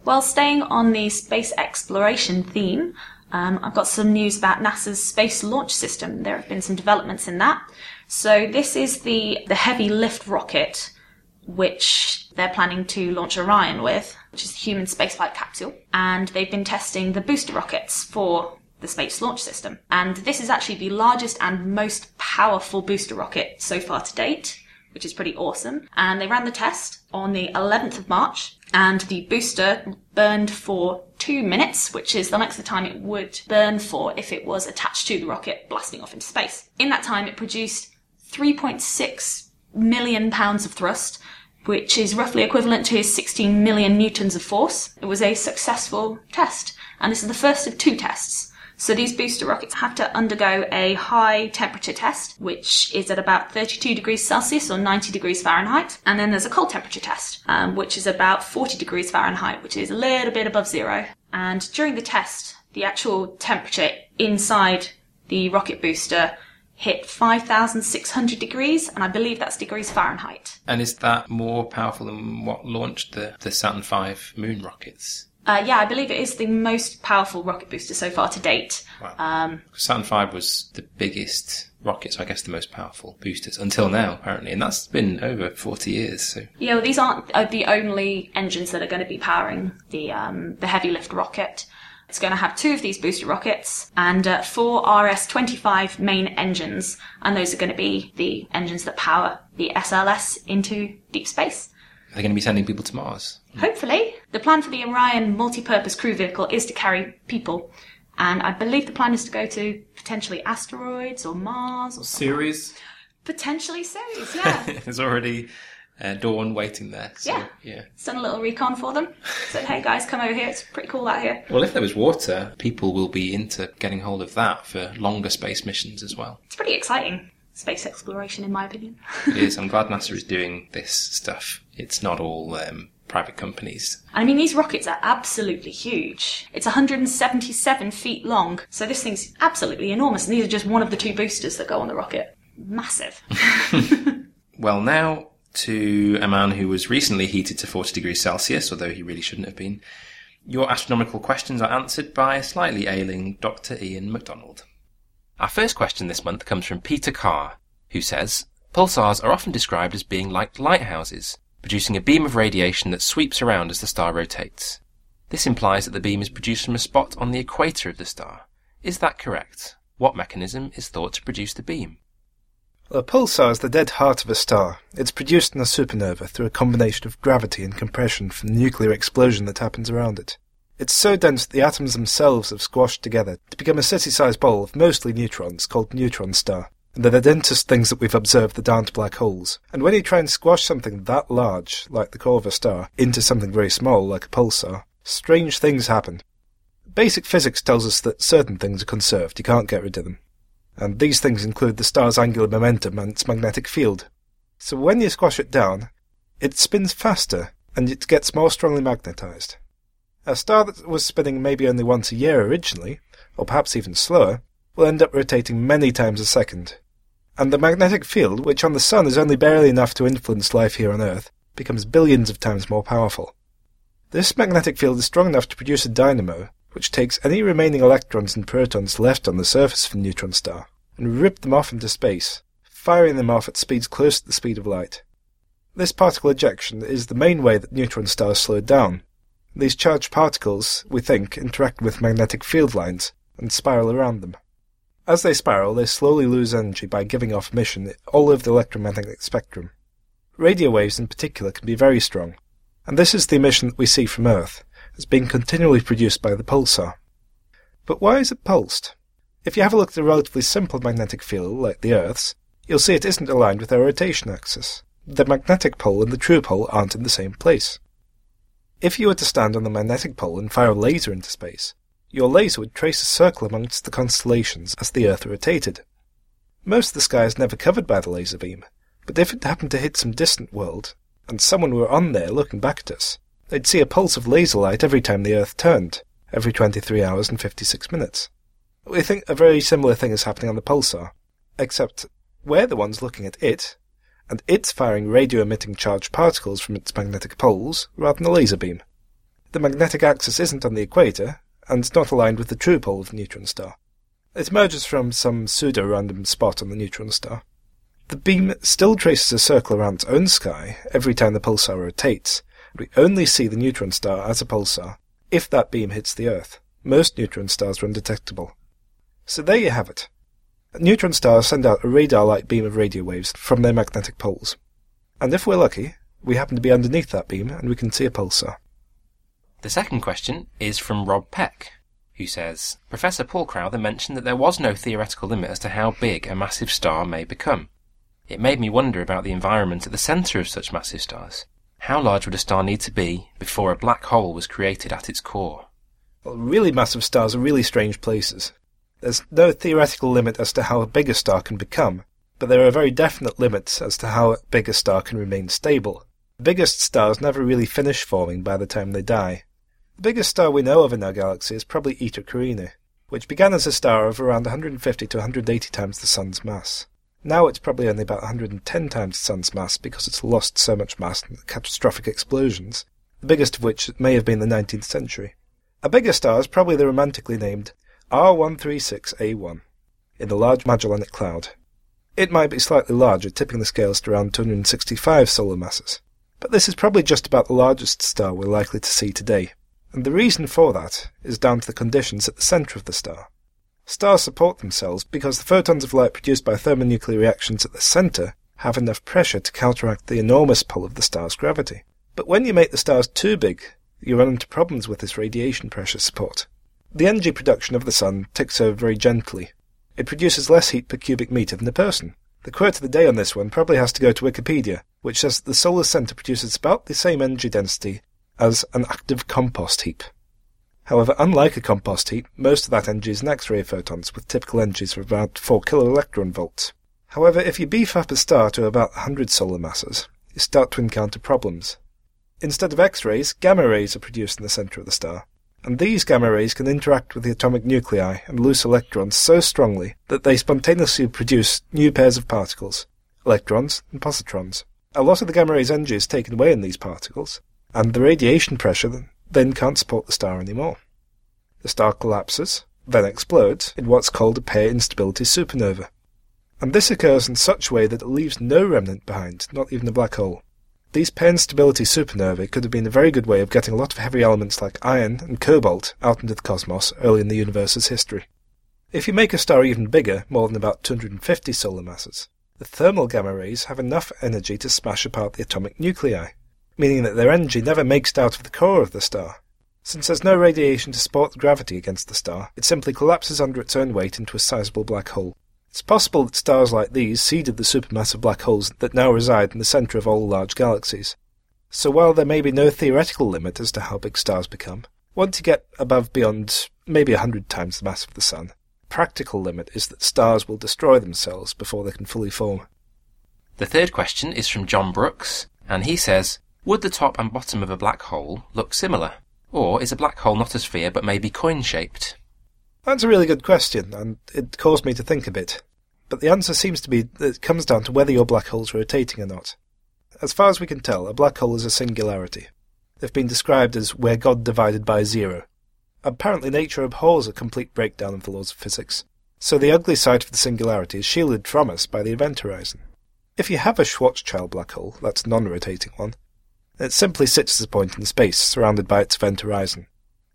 Well, staying on the space exploration theme, um, I've got some news about NASA's Space Launch System. There have been some developments in that. So this is the, the heavy lift rocket, which they're planning to launch Orion with, which is the human spaceflight capsule. And they've been testing the booster rockets for the Space Launch System. And this is actually the largest and most powerful booster rocket so far to date which is pretty awesome. And they ran the test on the 11th of March, and the booster burned for two minutes, which is the length of time it would burn for if it was attached to the rocket blasting off into space. In that time, it produced 3.6 million pounds of thrust, which is roughly equivalent to 16 million newtons of force. It was a successful test, and this is the first of two tests. So these booster rockets have to undergo a high temperature test, which is at about 32 degrees Celsius or 90 degrees Fahrenheit. And then there's a cold temperature test, um, which is about 40 degrees Fahrenheit, which is a little bit above zero. And during the test, the actual temperature inside the rocket booster hit 5,600 degrees, and I believe that's degrees Fahrenheit. And is that more powerful than what launched the, the Saturn V moon rockets? Uh, yeah, I believe it is the most powerful rocket booster so far to date. Wow. Saturn V was the biggest rocket, so I guess the most powerful boosters until now, apparently, and that's been over 40 years. So Yeah, well, these aren't uh, the only engines that are going to be powering the um, the heavy lift rocket. It's going to have two of these booster rockets and uh, four RS-25 main engines, and those are going to be the engines that power the SLS into deep space. They're going to be sending people to Mars. Hopefully, the plan for the Orion multi-purpose crew vehicle is to carry people, and I believe the plan is to go to potentially asteroids or Mars or Ceres. potentially Ceres. Yeah, *laughs* There's already uh, Dawn waiting there. So, Yeah. yeah. done a little recon for them. Said, "Hey guys, come over here. It's pretty cool out here." Well, if there was water, people will be into getting hold of that for longer space missions as well. It's pretty exciting space exploration, in my opinion. It is. *laughs* I'm glad NASA is doing this stuff. It's not all um, private companies. I mean, these rockets are absolutely huge. It's 177 feet long, so this thing's absolutely enormous. And these are just one of the two boosters that go on the rocket. Massive. *laughs* *laughs* Well, now to a man who was recently heated to 40 degrees Celsius, although he really shouldn't have been. Your astronomical questions are answered by a slightly ailing Dr. Iain McDonald. Our first question this month comes from Peter Carr, who says, Pulsars are often described as being like lighthouses, producing a beam of radiation that sweeps around as the star rotates. This implies that the beam is produced from a spot on the equator of the star. Is that correct? What mechanism is thought to produce the beam? Well, A pulsar is the dead heart of a star. It's produced in a supernova through a combination of gravity and compression from the nuclear explosion that happens around it. It's so dense that the atoms themselves have squashed together to become a city-sized ball of mostly neutrons called neutron star. And they're the densest things that we've observed that aren't black holes. And when you try and squash something that large, like the core of a star, into something very small, like a pulsar, strange things happen. Basic physics tells us that certain things are conserved, you can't get rid of them and these things include the star's angular momentum and its magnetic field. So when you squash it down, it spins faster and it gets more strongly magnetized. A star that was spinning maybe only once a year originally, or perhaps even slower, will end up rotating many times a second. And the magnetic field, which on the Sun is only barely enough to influence life here on Earth, becomes billions of times more powerful. This magnetic field is strong enough to produce a dynamo, which takes any remaining electrons and protons left on the surface of a neutron star and rip them off into space, firing them off at speeds close to the speed of light. This particle ejection is the main way that neutron stars slow down. These charged particles, we think, interact with magnetic field lines and spiral around them. As they spiral, they slowly lose energy by giving off emission all over the electromagnetic spectrum. Radio waves in particular can be very strong, and this is the emission that we see from Earth, as being continually produced by the pulsar. But why is it pulsed? If you have a look at a relatively simple magnetic field like the Earth's, you'll see it isn't aligned with our rotation axis. The magnetic pole and the true pole aren't in the same place. If you were to stand on the magnetic pole and fire a laser into space, your laser would trace a circle amongst the constellations as the Earth rotated. Most of the sky is never covered by the laser beam, but if it happened to hit some distant world, and someone were on there looking back at us, they'd see a pulse of laser light every time the Earth turned, every 23 hours and 56 minutes. We think a very similar thing is happening on the pulsar, except we're the ones looking at it, and it's firing radio-emitting charged particles from its magnetic poles rather than a laser beam. The magnetic axis isn't on the equator, and it's not aligned with the true pole of the neutron star. It emerges from some pseudo-random spot on the neutron star. The beam still traces a circle around its own sky every time the pulsar rotates, we only see the neutron star as a pulsar if that beam hits the Earth. Most neutron stars are undetectable. So there you have it. Neutron stars send out a radar-like beam of radio waves from their magnetic poles. And if we're lucky, we happen to be underneath that beam and we can see a pulsar. The second question is from Rob Peck, who says Professor Paul Crowther mentioned that there was no theoretical limit as to how big a massive star may become. It made me wonder about the environment at the centre of such massive stars. How large would a star need to be before a black hole was created at its core? Well, really massive stars are really strange places. There's no theoretical limit as to how big a star can become, but there are very definite limits as to how big a star can remain stable. The biggest stars never really finish forming by the time they die. The biggest star we know of in our galaxy is probably Eta Carinae, which began as a star of around 150 to 180 times the Sun's mass. Now it's probably only about 110 times the Sun's mass because it's lost so much mass in catastrophic explosions, the biggest of which may have been the 19th century. A bigger star is probably the romantically named R136A1 in the Large Magellanic Cloud. It might be slightly larger, tipping the scales to around 265 solar masses, but this is probably just about the largest star we're likely to see today, And the reason for that is down to the conditions at the centre of the star. Stars support themselves because the photons of light produced by thermonuclear reactions at the centre have enough pressure to counteract the enormous pull of the star's gravity. But when you make the stars too big, you run into problems with this radiation pressure support. The energy production of the sun ticks over very gently. It produces less heat per cubic meter than a person. The quote of the day on this one probably has to go to Wikipedia, which says that the solar centre produces about the same energy density as an active compost heap. However, unlike a compost heap, most of that energy is in X-ray photons with typical energies of about 4 kiloelectron volts. However, if you beef up a star to about 100 solar masses, you start to encounter problems. Instead of X-rays, gamma rays are produced in the centre of the star, and these gamma rays can interact with the atomic nuclei and loose electrons so strongly that they spontaneously produce new pairs of particles, electrons and positrons. A lot of the gamma rays' energy is taken away in these particles, and the radiation pressure then can't support the star anymore. The star collapses, then explodes in what's called a pair instability supernova. And this occurs in such a way that it leaves no remnant behind, not even a black hole. These pair stability supernovae could have been a very good way of getting a lot of heavy elements like iron and cobalt out into the cosmos early in the universe's history. If you make a star even bigger, more than about 250 solar masses, the thermal gamma rays have enough energy to smash apart the atomic nuclei, meaning that their energy never makes it out of the core of the star. Since there's no radiation to support the gravity against the star, it simply collapses under its own weight into a sizable black hole. It's possible that stars like these seeded the supermassive black holes that now reside in the centre of all large galaxies. So while there may be no theoretical limit as to how big stars become, once you get above beyond maybe a hundred times the mass of the Sun, practical limit is that stars will destroy themselves before they can fully form. The third question is from John Brooks, and he says, Would the top and bottom of a black hole look similar? Or is a black hole not a sphere but maybe coin shaped? That's a really good question, and it caused me to think a bit. But the answer seems to be that it comes down to whether your black hole's rotating or not. As far as we can tell, a black hole is a singularity. They've been described as where God divided by zero. Apparently, nature abhors a complete breakdown of the laws of physics, so the ugly side of the singularity is shielded from us by the event horizon. If you have a Schwarzschild black hole, that's a non-rotating one, it simply sits as a point in space, surrounded by its event horizon.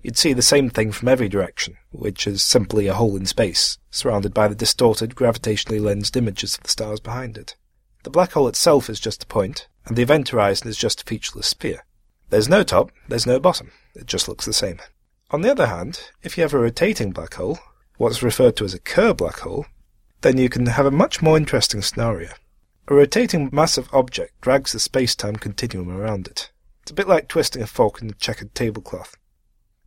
You'd see the same thing from every direction, which is simply a hole in space, surrounded by the distorted, gravitationally lensed images of the stars behind it. The black hole itself is just a point, and the event horizon is just a featureless sphere. There's no top, there's no bottom. It just looks the same. On the other hand, if you have a rotating black hole, what's referred to as a Kerr black hole, then you can have a much more interesting scenario. A rotating massive object drags the space-time continuum around it. It's a bit like twisting a fork in a checkered tablecloth.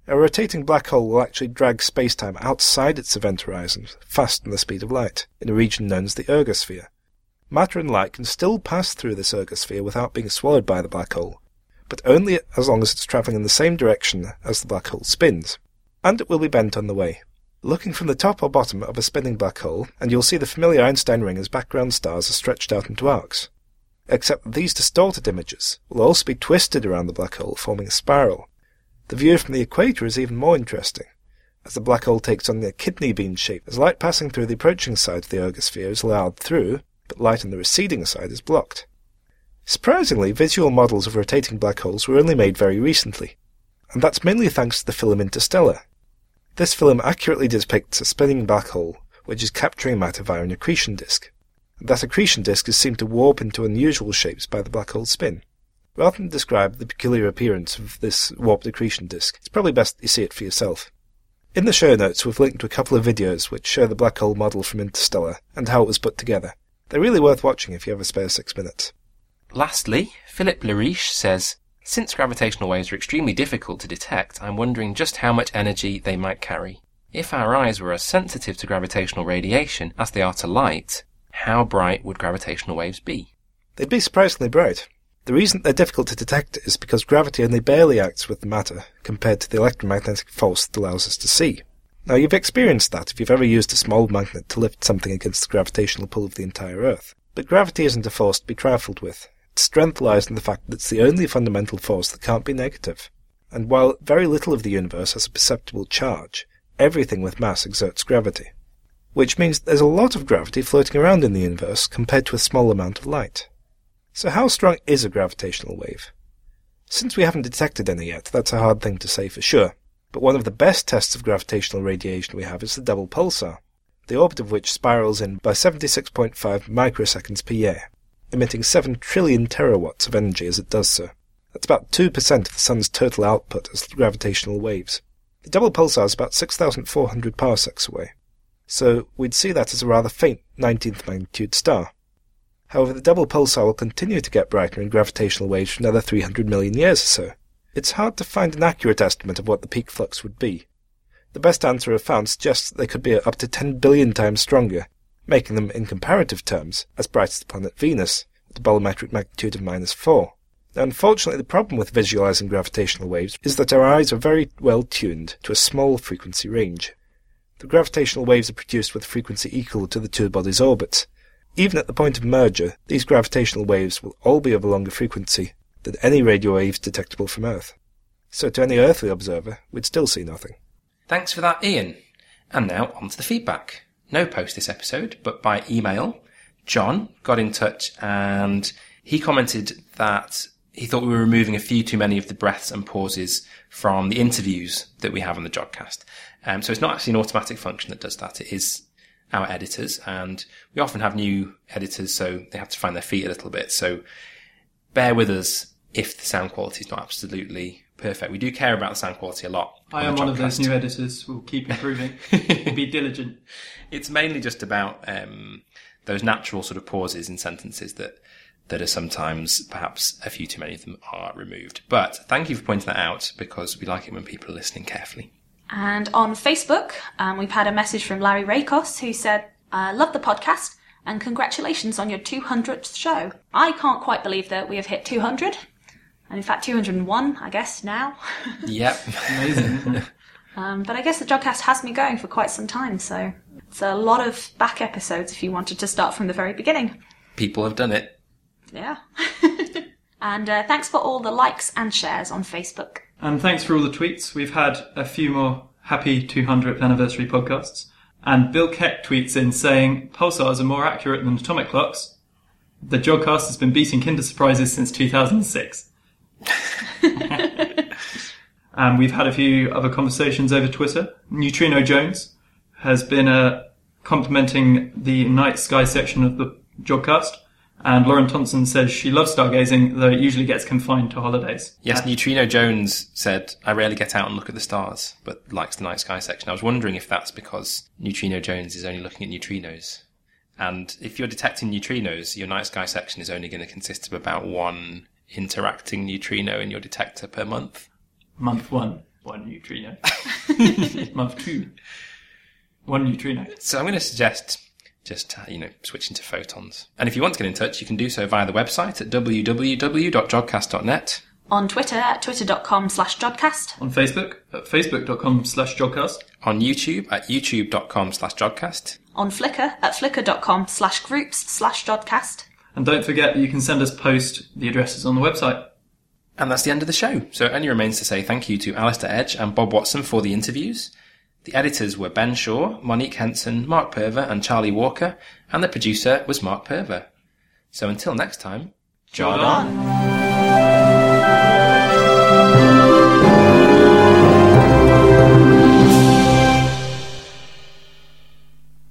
A rotating black hole will actually drag space-time outside its event horizon, faster than the speed of light, in a region known as the ergosphere. Matter and light can still pass through this ergosphere without being swallowed by the black hole, but only as long as it's travelling in the same direction as the black hole spins, and it will be bent on the way looking from the top or bottom of a spinning black hole, and you'll see the familiar Einstein ring as background stars are stretched out into arcs. Except that these distorted images will also be twisted around the black hole, forming a spiral. The view from the equator is even more interesting, as the black hole takes on a kidney bean shape as light passing through the approaching side of the ergosphere is allowed through, but light on the receding side is blocked. Surprisingly, visual models of rotating black holes were only made very recently, and that's mainly thanks to the film Interstellar, this film accurately depicts a spinning black hole, which is capturing matter via an accretion disk. That accretion disk is seen to warp into unusual shapes by the black hole's spin. Rather than describe the peculiar appearance of this warped accretion disk, it's probably best you see it for yourself. In the show notes, we've linked to a couple of videos which show the black hole model from Interstellar and how it was put together. They're really worth watching if you have a spare six minutes. Lastly, Philip Lariche says, since gravitational waves are extremely difficult to detect, I'm wondering just how much energy they might carry. If our eyes were as sensitive to gravitational radiation as they are to light, how bright would gravitational waves be? They'd be surprisingly bright. The reason they're difficult to detect is because gravity only barely acts with the matter compared to the electromagnetic force that allows us to see. Now, you've experienced that if you've ever used a small magnet to lift something against the gravitational pull of the entire Earth. But gravity isn't a force to be trifled with. Its strength lies in the fact that it's the only fundamental force that can't be negative. And while very little of the universe has a perceptible charge, everything with mass exerts gravity. Which means there's a lot of gravity floating around in the universe compared to a small amount of light. So how strong is a gravitational wave? Since we haven't detected any yet, that's a hard thing to say for sure. But one of the best tests of gravitational radiation we have is the double pulsar, the orbit of which spirals in by 76.5 microseconds per year, emitting 7 trillion terawatts of energy as it does so. That's about 2% of the Sun's total output as gravitational waves. The double pulsar is about 6,400 parsecs away, so we'd see that as a rather faint 19th magnitude star. However, the double pulsar will continue to get brighter in gravitational waves for another 300 million years or so. It's hard to find an accurate estimate of what the peak flux would be. The best answer I've found suggests that they could be up to 10 billion times stronger, making them, in comparative terms, as bright as the planet Venus, at a bolometric magnitude of minus 4. Now, unfortunately, the problem with visualizing gravitational waves is that our eyes are very well tuned to a small frequency range. The gravitational waves are produced with a frequency equal to the two bodies' orbits. Even at the point of merger, these gravitational waves will all be of a longer frequency than any radio waves detectable from Earth. So to any earthly observer, we'd still see nothing. Thanks for that, Iain. And now on to the feedback. No post this episode, but by email. John got in touch and he commented that he thought we were removing a few too many of the breaths and pauses from the interviews that we have on the Jodcast. Um, so it's not actually an automatic function that does that. It is our editors, and we often have new editors, so they have to find their feet a little bit. So bear with us if the sound quality is not absolutely perfect. We do care about the sound quality a lot. I on am one of those new editors. We'll keep improving. we'll *laughs* be diligent. It's mainly just about um, those natural sort of pauses in sentences that that are sometimes perhaps a few too many of them are removed. But thank you for pointing that out because we like it when people are listening carefully. And on Facebook, um, we've had a message from Larry Rakos who said, uh, Love the podcast and congratulations on your 200th show. I can't quite believe that we have hit 200. And in fact, 201, I guess, now. *laughs* Yep. Amazing, um, but I guess the Jodcast has been going for quite some time, so it's a lot of back episodes if you wanted to start from the very beginning. people have done it. Yeah. *laughs* and uh, thanks for all the likes and shares on Facebook. And thanks for all the tweets. We've had a few more happy 200th anniversary podcasts. And Bill Keck tweets in saying, Pulsars are more accurate than atomic clocks. The Jodcast has been beating Kinder Surprises since 2006. *laughs* and we've had a few other conversations over Twitter. Neutrino Jones has been uh, complimenting the night sky section of the Jodcast. And Lauren Thompson says she loves stargazing, though it usually gets confined to holidays. Yes, Neutrino Jones said, I rarely get out and look at the stars, but likes the night sky section. I was wondering if that's because Neutrino Jones is only looking at neutrinos. And if you're detecting neutrinos, your night sky section is only going to consist of about one interacting neutrino in your detector per month. Month one, one neutrino. *laughs* Month two, one neutrino. So I'm going to suggest just, uh, you know, switching to photons. And if you want to get in touch, you can do so via the website at www.jodcast.net. On Twitter at twitter.com slash Jodcast. On Facebook at facebook.com slash jodcast. On YouTube at youtube.com slash jodcast. On Flickr at flickr.com slash groups slash Jodcast. And don't forget that you can send us post. The addresses on the website. And that's the end of the show. So it only remains to say thank you to Alastair Edge and Bob Watson for the interviews. The editors were Ben Shaw, Monique Henson, Mark Purver, and Charlie Walker, and the producer was Mark Purver. So until next time, Jod on.